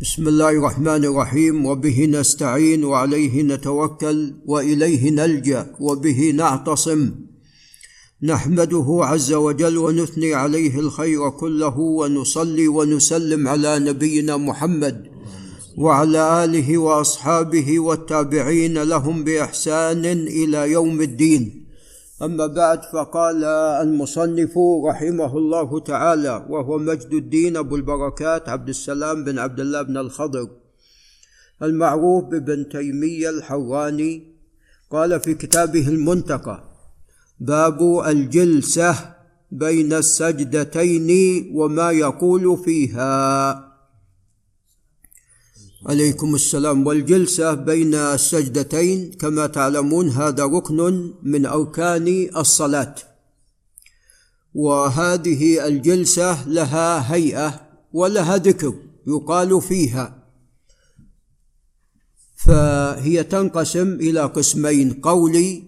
بسم الله الرحمن الرحيم. وبه نستعين وعليه نتوكل وإليه نلجأ وبه نعتصم. نحمده عز وجل ونثني عليه الخير كله ونصلي ونسلم على نبينا محمد وعلى آله وأصحابه والتابعين لهم بإحسان إلى يوم الدين. أما بعد فقال المصنف رحمه الله تعالى وهو مجد الدين أبو البركات عبد السلام بن عبد الله بن الخضر المعروف بابن تيمية الحراني قال في كتابه المنتقى باب الجلسة بين السجدتين وما يقول فيها. عليكم السلام والجلسة بين السجدتين كما تعلمون هذا ركن من أركان الصلاة. وهذه الجلسة لها هيئة ولها ذكر يقال فيها. فهي تنقسم إلى قسمين قولي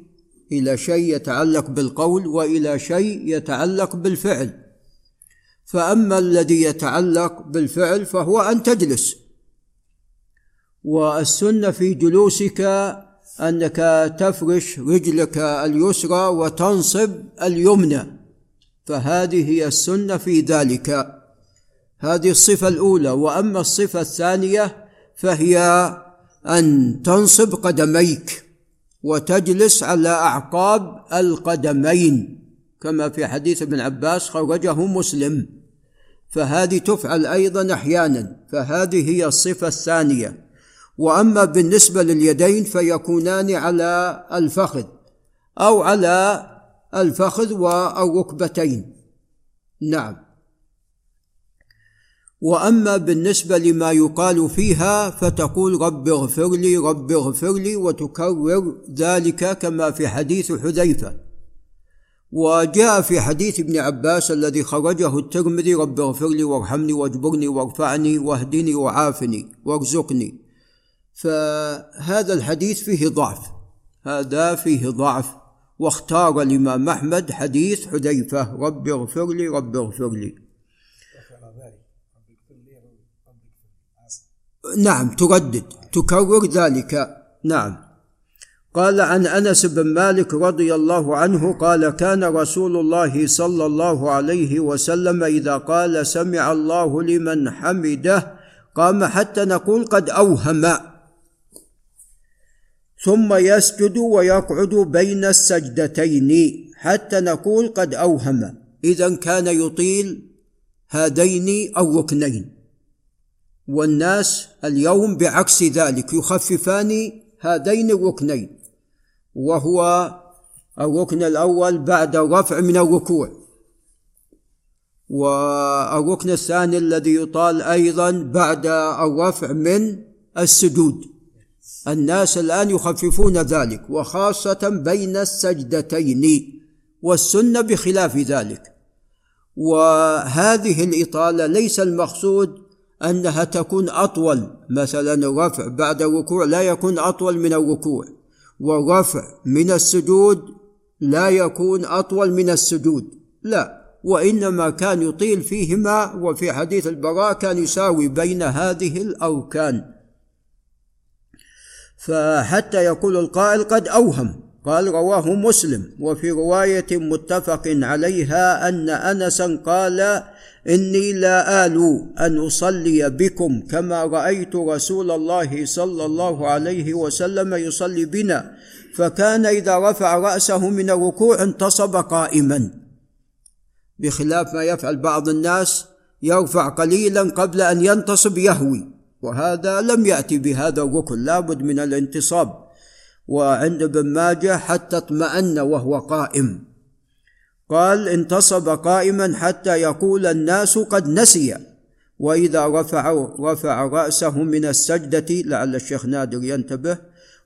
إلى شيء يتعلق بالقول وإلى شيء يتعلق بالفعل. فأما الذي يتعلق بالفعل فهو أن تجلس. والسنة في جلوسك أنك تفرش رجلك اليسرى وتنصب اليمنى فهذه هي السنة في ذلك. هذه الصفة الأولى. وأما الصفة الثانية فهي أن تنصب قدميك وتجلس على أعقاب القدمين كما في حديث ابن عباس خرجه مسلم. فهذه تفعل أيضا أحيانا. فهذه هي الصفة الثانية. وأما بالنسبة لليدين فيكونان على الفخذ أو على الفخذ والركبتين نعم. وأما بالنسبة لما يقال فيها فتقول رب اغفر لي رب اغفر لي وتكرر ذلك كما في حديث حذيفة. وجاء في حديث ابن عباس الذي خرجه الترمذي رب اغفر لي وارحمني واجبرني وارفعني واهدني وعافني وارزقني. فهذا الحديث فيه ضعف. هذا فيه ضعف. واختار الإمام أحمد حديث حذيفة. رب اغفر لي رب اغفر لي. نعم تردد تكرر ذلك. نعم. قال عن أنس بن مالك رضي الله عنه قال كان رسول الله صلى الله عليه وسلم إذا قال سمع الله لمن حمده قام حتى نقول قد أوهم. ثم يسجد ويقعد بين السجدتين حتى نقول قد أوهم. إذا كان يطيل هذين الركنين والناس اليوم بعكس ذلك يخففان هذين الركنين. وهو الركن الأول بعد الرفع من الركوع. والركن الثاني الذي يطال أيضا بعد الرفع من السجود. الناس الآن يخففون ذلك وخاصة بين السجدتين والسنة بخلاف ذلك. وهذه الإطالة ليس المقصود أنها تكون أطول مثلا الرفع بعد الركوع لا يكون أطول من الركوع والرفع من السجود لا يكون أطول من السجود لا وإنما كان يطيل فيهما وفي حديث البراء كان يساوي بين هذه الأركان. فحتى يقول القائل قد أوهم. قال رواه مسلم وفي رواية متفق عليها أن انسا قال إني لا آل أن أصلي بكم كما رأيت رسول الله صلى الله عليه وسلم يصلي بنا. فكان إذا رفع رأسه من الركوع انتصب قائما. بخلاف ما يفعل بعض الناس يرفع قليلا قبل أن ينتصب يهوي. وهذا لم يأتي بهذا الركن لابد من الانتصاب. وعند ابن ماجه حتى اطمأن وهو قائم. قال انتصب قائما حتى يقول الناس قد نسي. وإذا رفع رفع رأسه من السجدة لعل الشيخ نادر ينتبه.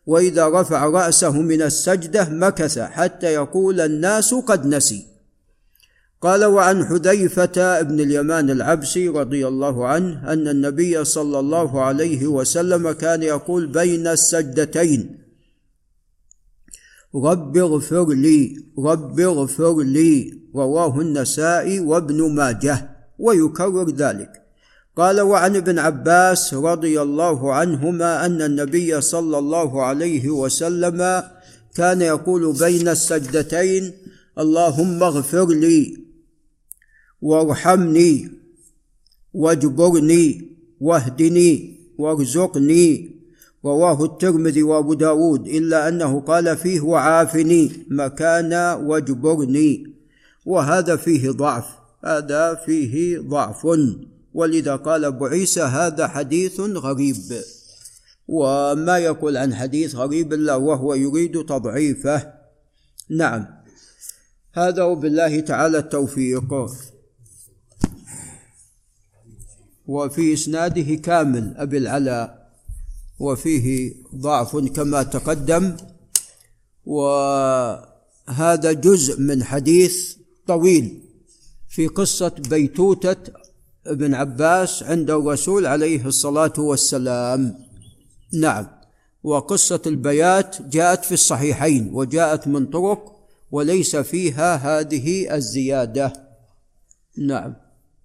وإذا رفع رأسه من السجدة مكث حتى يقول الناس قد نسي. قال وعن حذيفة بن اليمان العبسي رضي الله عنه أن النبي صلى الله عليه وسلم كان يقول بين السجدتين رب اغفر لي رب اغفر لي رواه النسائي وابن ماجه ويكرر ذلك. قال وعن ابن عباس رضي الله عنهما أن النبي صلى الله عليه وسلم كان يقول بين السجدتين اللهم اغفر لي وارحمني واجبرني واهدني وارزقني. رواه الترمذي وابو داود إلا أنه قال فيه وعافني مكان واجبرني. وهذا فيه ضعف هذا فيه ضعف. ولذا قال أبو عيسى هذا حديث غريب. وما يقول عن حديث غريب إلا وهو يريد تضعيفه. نعم. هذا وبالله تعالى التوفيق. وفي إسناده كامل أبي العلاء وفيه ضعف كما تقدم. وهذا جزء من حديث طويل في قصة بيتوتة ابن عباس عند الرسول عليه الصلاة والسلام. نعم. وقصة البيات جاءت في الصحيحين وجاءت من طرق وليس فيها هذه الزيادة. نعم.